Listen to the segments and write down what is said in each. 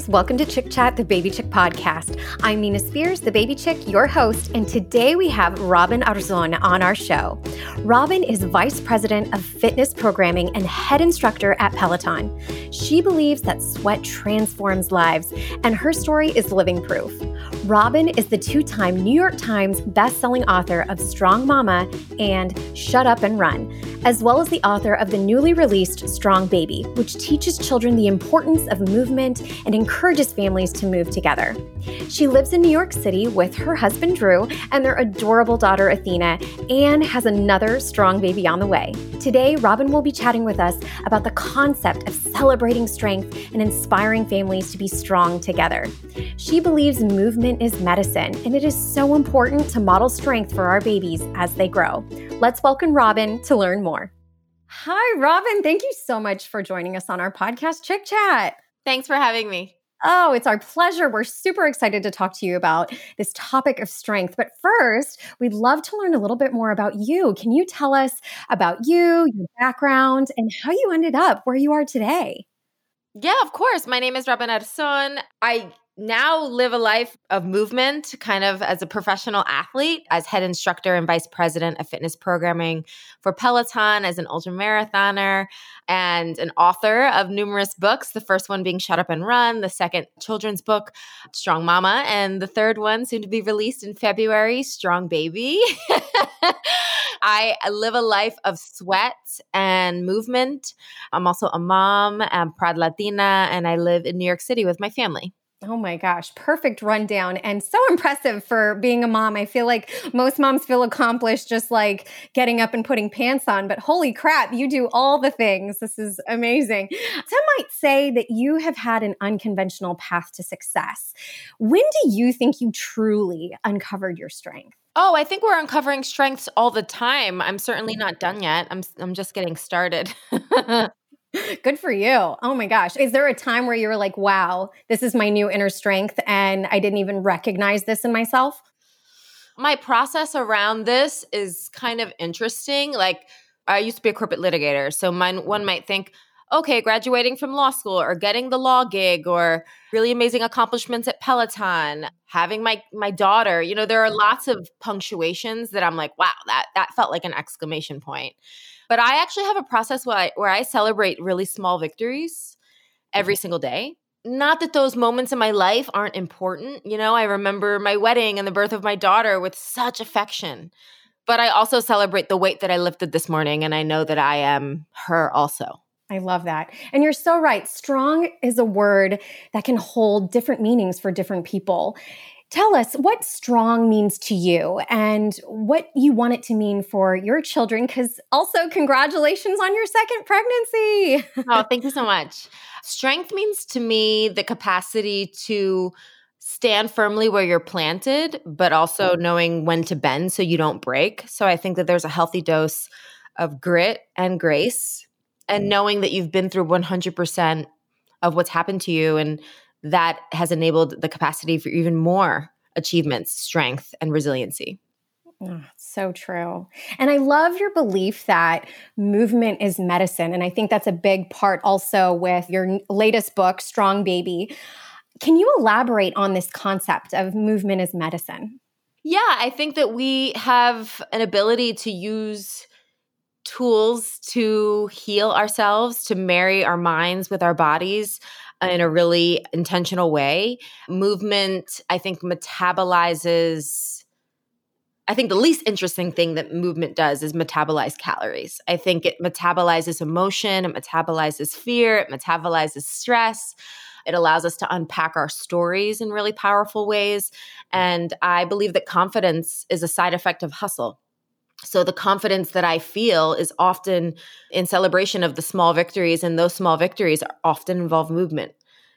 guys, welcome to Chick Chat, the Baby Chick podcast. I'm Nina Spears, the Baby Chick, your host, and today we have Robin Arzon on our show. Robin is Vice President of Fitness Programming and Head Instructor at Peloton. She believes that sweat transforms lives, and her story is living proof. Robin is the two time New York Times bestselling author of Strong Mama and Shut Up and Run, as well as the author of the newly released Strong Baby, which teaches children the importance of movement and families to move together. She lives in New York City with her husband Drew and their adorable daughter Athena, and has another strong baby on the way. Today, Robin will be chatting with us about the concept of celebrating strength and inspiring families to be strong together. She believes movement is medicine, and it is so important to model strength for our babies as they grow. Let's welcome Robin to learn more. Hi, Robin. Thank you so much for joining us on our podcast, Chick Chat. Thanks for having me. Oh, it's our pleasure. We're super excited to talk to you about this topic of strength. But first, we'd love to learn a little bit more about you. Can you tell us about you, your background, and how you ended up where you are today? Yeah, of course. My name is Robin Arzon. I now live a life of movement kind of as a professional athlete as head instructor and vice president of fitness programming for peloton as an ultra marathoner and an author of numerous books the first one being shut up and run the second children's book strong mama and the third one soon to be released in february strong baby I live a life of sweat and movement. I'm also a mom, I'm proud Latina, and I live in New York City with my family. Oh my gosh, perfect rundown and so impressive for being a mom. I feel like most moms feel accomplished just like getting up and putting pants on, but holy crap, you do all the things. This is amazing. Some might say that you have had an unconventional path to success. When do you think you truly uncovered your strength? Oh, I think we're uncovering strengths all the time. I'm certainly not done yet. I'm I'm just getting started. Good for you. Oh my gosh. Is there a time where you were like, wow, this is my new inner strength and I didn't even recognize this in myself? My process around this is kind of interesting. Like, I used to be a corporate litigator. So, mine, one might think, okay, graduating from law school or getting the law gig or really amazing accomplishments at Peloton, having my my daughter, you know, there are lots of punctuations that I'm like, wow, that that felt like an exclamation point. But I actually have a process where I, where I celebrate really small victories every mm-hmm. single day. Not that those moments in my life aren't important. You know, I remember my wedding and the birth of my daughter with such affection. But I also celebrate the weight that I lifted this morning, and I know that I am her also. I love that. And you're so right. Strong is a word that can hold different meanings for different people. Tell us what strong means to you and what you want it to mean for your children. Because also, congratulations on your second pregnancy. oh, thank you so much. Strength means to me the capacity to stand firmly where you're planted, but also knowing when to bend so you don't break. So I think that there's a healthy dose of grit and grace and mm. knowing that you've been through 100% of what's happened to you and that has enabled the capacity for even more achievements, strength, and resiliency. Oh, so true. And I love your belief that movement is medicine. And I think that's a big part also with your latest book, Strong Baby. Can you elaborate on this concept of movement as medicine? Yeah, I think that we have an ability to use tools to heal ourselves, to marry our minds with our bodies in a really intentional way. Movement, I think, metabolizes. I think the least interesting thing that movement does is metabolize calories. I think it metabolizes emotion, it metabolizes fear, it metabolizes stress. It allows us to unpack our stories in really powerful ways. Mm. And I believe that confidence is a side effect of hustle. So the confidence that I feel is often in celebration of the small victories, and those small victories often involve movement.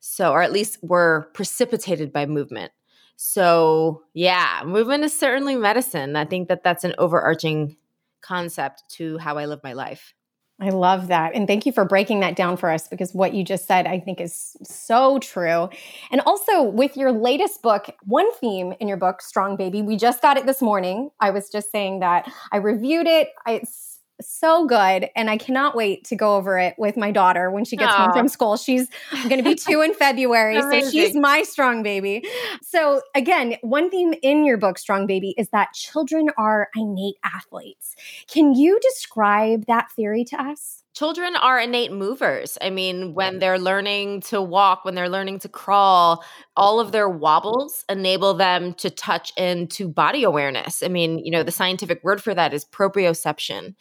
So, or at least were precipitated by movement. So, yeah, movement is certainly medicine. I think that that's an overarching concept to how I live my life. I love that. And thank you for breaking that down for us because what you just said, I think, is so true. And also, with your latest book, one theme in your book, Strong Baby, we just got it this morning. I was just saying that I reviewed it. It's so good. And I cannot wait to go over it with my daughter when she gets Aww. home from school. She's going to be two in February. so she's my strong baby. So, again, one theme in your book, Strong Baby, is that children are innate athletes. Can you describe that theory to us? Children are innate movers. I mean, when they're learning to walk, when they're learning to crawl, all of their wobbles enable them to touch into body awareness. I mean, you know, the scientific word for that is proprioception.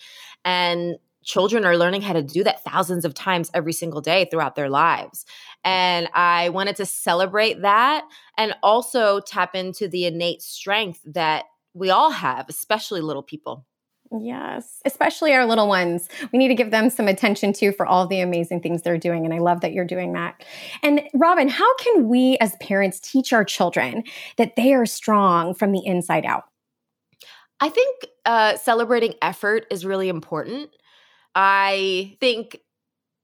And children are learning how to do that thousands of times every single day throughout their lives. And I wanted to celebrate that and also tap into the innate strength that we all have, especially little people. Yes, especially our little ones. We need to give them some attention too for all the amazing things they're doing. And I love that you're doing that. And Robin, how can we as parents teach our children that they are strong from the inside out? I think uh, celebrating effort is really important. I think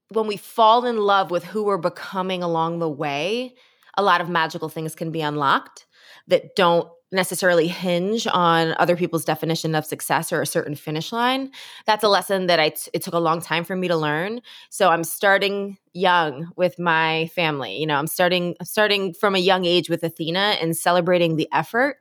when we fall in love with who we're becoming along the way, a lot of magical things can be unlocked that don't necessarily hinge on other people's definition of success or a certain finish line. That's a lesson that I t- it took a long time for me to learn. So I'm starting young with my family. You know, I'm starting starting from a young age with Athena and celebrating the effort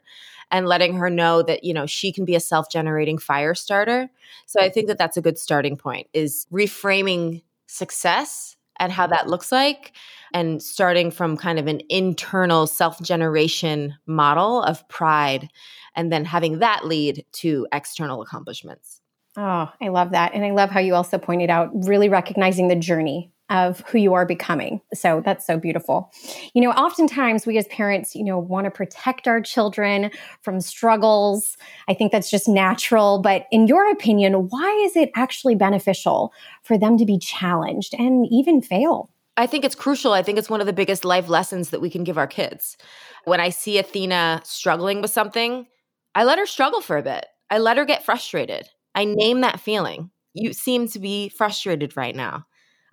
and letting her know that you know she can be a self-generating fire starter. So I think that that's a good starting point is reframing success and how that looks like and starting from kind of an internal self generation model of pride and then having that lead to external accomplishments. Oh, I love that. And I love how you also pointed out really recognizing the journey of who you are becoming. So that's so beautiful. You know, oftentimes we as parents, you know, want to protect our children from struggles. I think that's just natural. But in your opinion, why is it actually beneficial for them to be challenged and even fail? I think it's crucial. I think it's one of the biggest life lessons that we can give our kids. When I see Athena struggling with something, I let her struggle for a bit. I let her get frustrated. I name that feeling. You seem to be frustrated right now.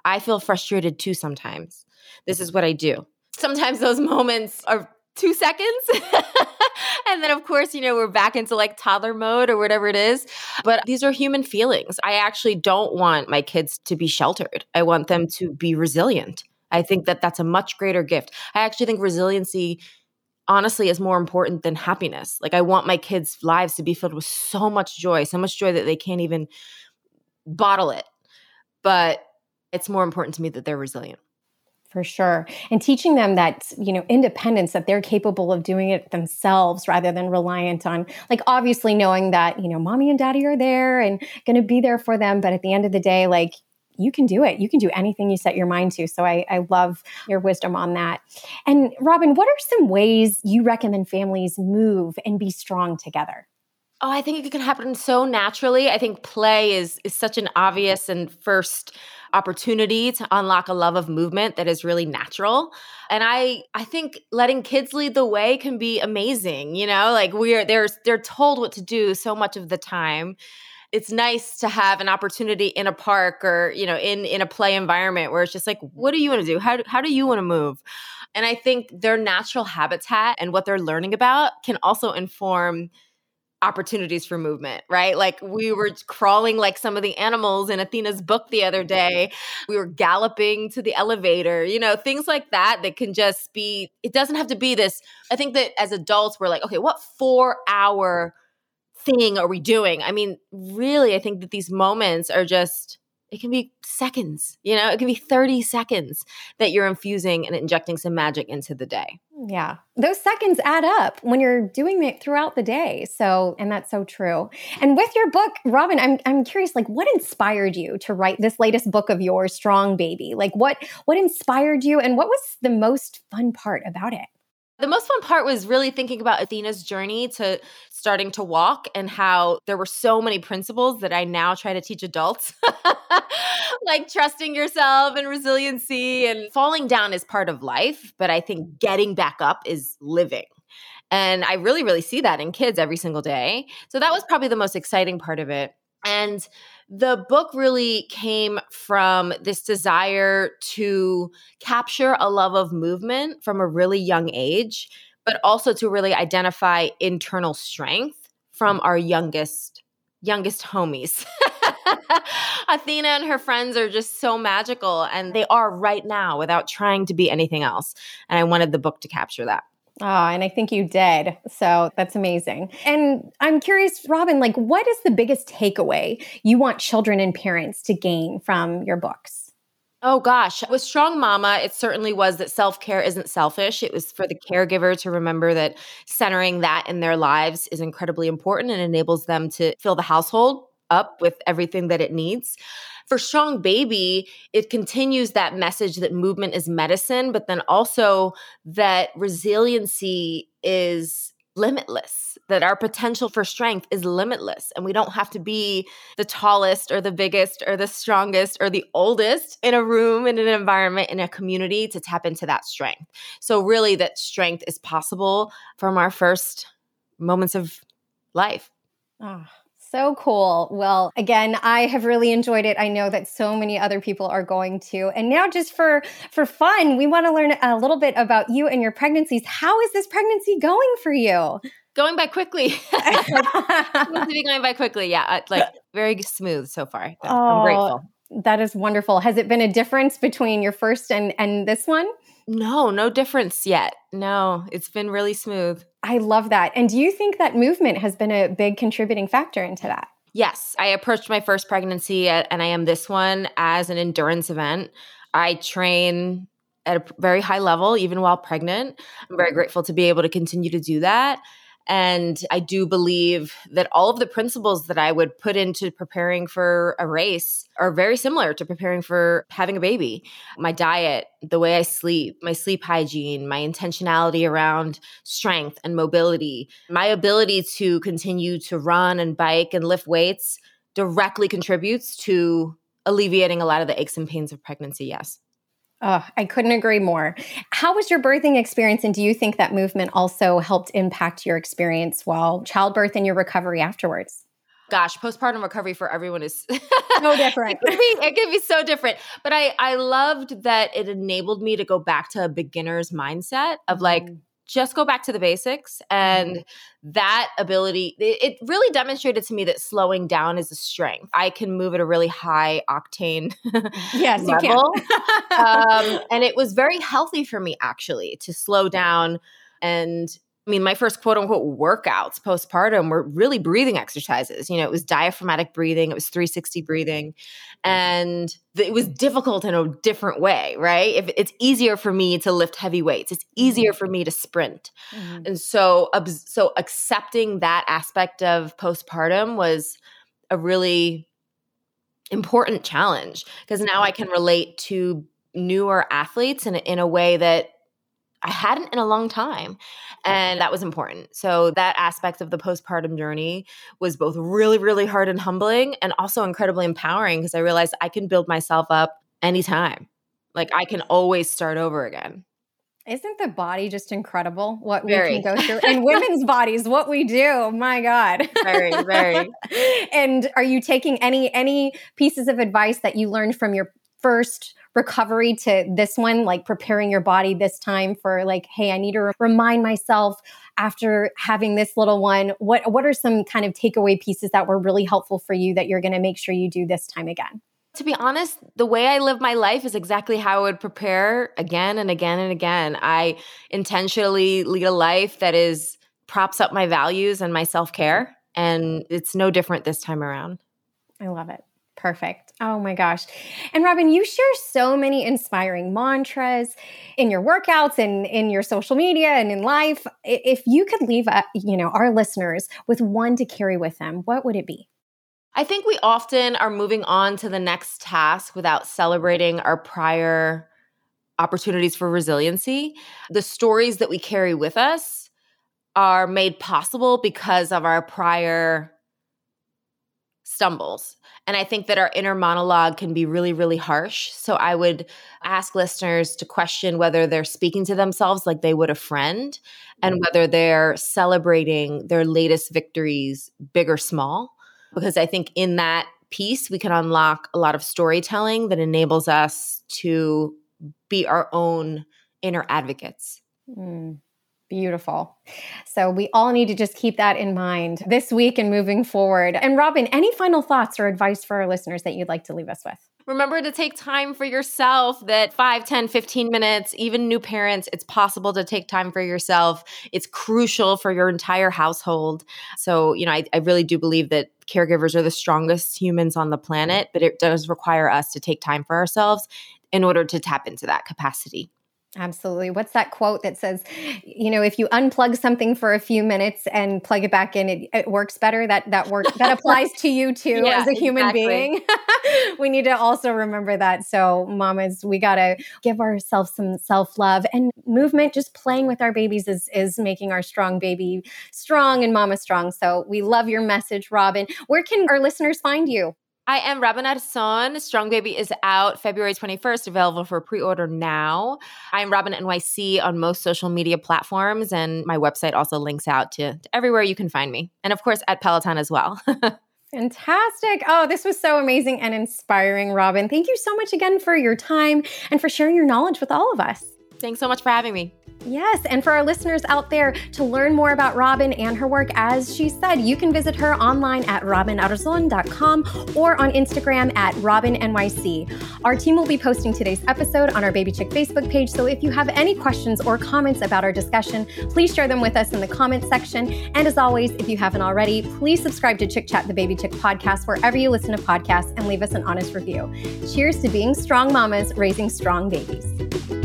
I feel frustrated too sometimes. This is what I do. Sometimes those moments are two seconds. and then, of course, you know, we're back into like toddler mode or whatever it is. But these are human feelings. I actually don't want my kids to be sheltered, I want them to be resilient. I think that that's a much greater gift. I actually think resiliency honestly is more important than happiness. Like I want my kids' lives to be filled with so much joy, so much joy that they can't even bottle it. But it's more important to me that they're resilient. For sure. And teaching them that, you know, independence, that they're capable of doing it themselves rather than reliant on, like, obviously knowing that, you know, mommy and daddy are there and going to be there for them. But at the end of the day, like, you can do it. You can do anything you set your mind to. So I, I love your wisdom on that. And Robin, what are some ways you recommend families move and be strong together? Oh, I think it can happen so naturally. I think play is is such an obvious and first opportunity to unlock a love of movement that is really natural. And I I think letting kids lead the way can be amazing, you know? Like we're they're they're told what to do so much of the time. It's nice to have an opportunity in a park or, you know, in in a play environment where it's just like what do you want to do? How do, how do you want to move? And I think their natural habitat and what they're learning about can also inform opportunities for movement, right? Like we mm-hmm. were crawling like some of the animals in Athena's book the other mm-hmm. day. We were galloping to the elevator, you know, things like that that can just be, it doesn't have to be this. I think that as adults, we're like, okay, what four hour thing are we doing? I mean, really, I think that these moments are just it can be seconds, you know, it can be 30 seconds that you're infusing and injecting some magic into the day. Mm, yeah. Those seconds add up when you're doing it throughout the day. So, and that's so true. And with your book, Robin, I'm I'm curious like what inspired you to write this latest book of yours, Strong Baby? Like what what inspired you and what was the most fun part about it? The most fun part was really thinking about Athena's journey to starting to walk and how there were so many principles that I now try to teach adults, like trusting yourself and resiliency and falling down is part of life. But I think getting back up is living. And I really, really see that in kids every single day. So that was probably the most exciting part of it. And the book really came from this desire to capture a love of movement from a really young age, but also to really identify internal strength from our youngest youngest homies. Athena and her friends are just so magical, and they are right now without trying to be anything else. And I wanted the book to capture that. Oh, and I think you did. So that's amazing. And I'm curious, Robin, like, what is the biggest takeaway you want children and parents to gain from your books? Oh gosh, with Strong Mama, it certainly was that self care isn't selfish. It was for the caregiver to remember that centering that in their lives is incredibly important and enables them to fill the household up with everything that it needs. For Strong Baby, it continues that message that movement is medicine, but then also that resiliency is limitless, that our potential for strength is limitless. And we don't have to be the tallest or the biggest or the strongest or the oldest in a room, in an environment, in a community to tap into that strength. So, really, that strength is possible from our first moments of life. Oh, so cool. Well, again, I have really enjoyed it. I know that so many other people are going to. And now just for for fun, we want to learn a little bit about you and your pregnancies. How is this pregnancy going for you? Going by quickly. be going by quickly. Yeah, uh, like very smooth so far. Oh, I'm grateful. That is wonderful. Has it been a difference between your first and and this one? No, no difference yet. No, it's been really smooth. I love that. And do you think that movement has been a big contributing factor into that? Yes, I approached my first pregnancy at, and I am this one as an endurance event. I train at a very high level even while pregnant. I'm very grateful to be able to continue to do that. And I do believe that all of the principles that I would put into preparing for a race are very similar to preparing for having a baby. My diet, the way I sleep, my sleep hygiene, my intentionality around strength and mobility, my ability to continue to run and bike and lift weights directly contributes to alleviating a lot of the aches and pains of pregnancy. Yes. Oh, I couldn't agree more. How was your birthing experience? And do you think that movement also helped impact your experience while childbirth and your recovery afterwards? Gosh, postpartum recovery for everyone is so different. it, can be, it can be so different. But I, I loved that it enabled me to go back to a beginner's mindset of like, mm just go back to the basics and mm-hmm. that ability it, it, really demonstrated to me that slowing down is a strength. I can move at a really high octane yes level. Um, and it was very healthy for me actually to slow down and I mean, my first quote unquote workouts postpartum were really breathing exercises. You know, it was diaphragmatic breathing, it was 360 breathing, and it was difficult in a different way, right? If it's easier for me to lift heavy weights, it's easier for me to sprint. Mm-hmm. And so, so accepting that aspect of postpartum was a really important challenge because now I can relate to newer athletes in, in a way that I hadn't in a long time. And that was important. So, that aspect of the postpartum journey was both really, really hard and humbling and also incredibly empowering because I realized I can build myself up anytime. Like, I can always start over again. Isn't the body just incredible what very. we can go through? And women's bodies, what we do. My God. Very, very. and are you taking any any pieces of advice that you learned from your first recovery to this one, like preparing your body this time for like, hey, I need to remind myself after having this little one, what what are some kind of takeaway pieces that were really helpful for you that you're going to make sure you do this time again? To be honest, the way I live my life is exactly how I would prepare again and again and again. I intentionally lead a life that is props up my values and my self-care, and it's no different this time around. I love it. Perfect. Oh my gosh. And Robin, you share so many inspiring mantras in your workouts and in your social media and in life. If you could leave, uh, you know, our listeners with one to carry with them, what would it be? I think we often are moving on to the next task without celebrating our prior opportunities for resiliency. The stories that we carry with us are made possible because of our prior stumbles. And I think that our inner monologue can be really, really harsh. So I would ask listeners to question whether they're speaking to themselves like they would a friend and mm-hmm. whether they're celebrating their latest victories, big or small. Because I think in that piece, we can unlock a lot of storytelling that enables us to be our own inner advocates. Mm. Beautiful. So we all need to just keep that in mind this week and moving forward. And Robin, any final thoughts or advice for our listeners that you'd like to leave us with? Remember to take time for yourself that 5, 10, 15 minutes, even new parents, it's possible to take time for yourself. It's crucial for your entire household. So, you know, I, I really do believe that caregivers are the strongest humans on the planet, but it does require us to take time for ourselves in order to tap into that capacity. Absolutely. What's that quote that says, you know, if you unplug something for a few minutes and plug it back in, it, it works better. That that works that applies to you too yeah, as a human exactly. being. we need to also remember that. So, mamas, we gotta give ourselves some self love and movement. Just playing with our babies is is making our strong baby strong and mama strong. So, we love your message, Robin. Where can our listeners find you? I am Robin Arzon. Strong Baby is out February 21st, available for pre order now. I'm Robin NYC on most social media platforms, and my website also links out to, to everywhere you can find me. And of course, at Peloton as well. Fantastic. Oh, this was so amazing and inspiring, Robin. Thank you so much again for your time and for sharing your knowledge with all of us. Thanks so much for having me. Yes, and for our listeners out there to learn more about Robin and her work, as she said, you can visit her online at robinarzon.com or on Instagram at robinnyc. Our team will be posting today's episode on our Baby Chick Facebook page, so if you have any questions or comments about our discussion, please share them with us in the comments section. And as always, if you haven't already, please subscribe to Chick Chat, the Baby Chick podcast, wherever you listen to podcasts, and leave us an honest review. Cheers to being strong mamas raising strong babies.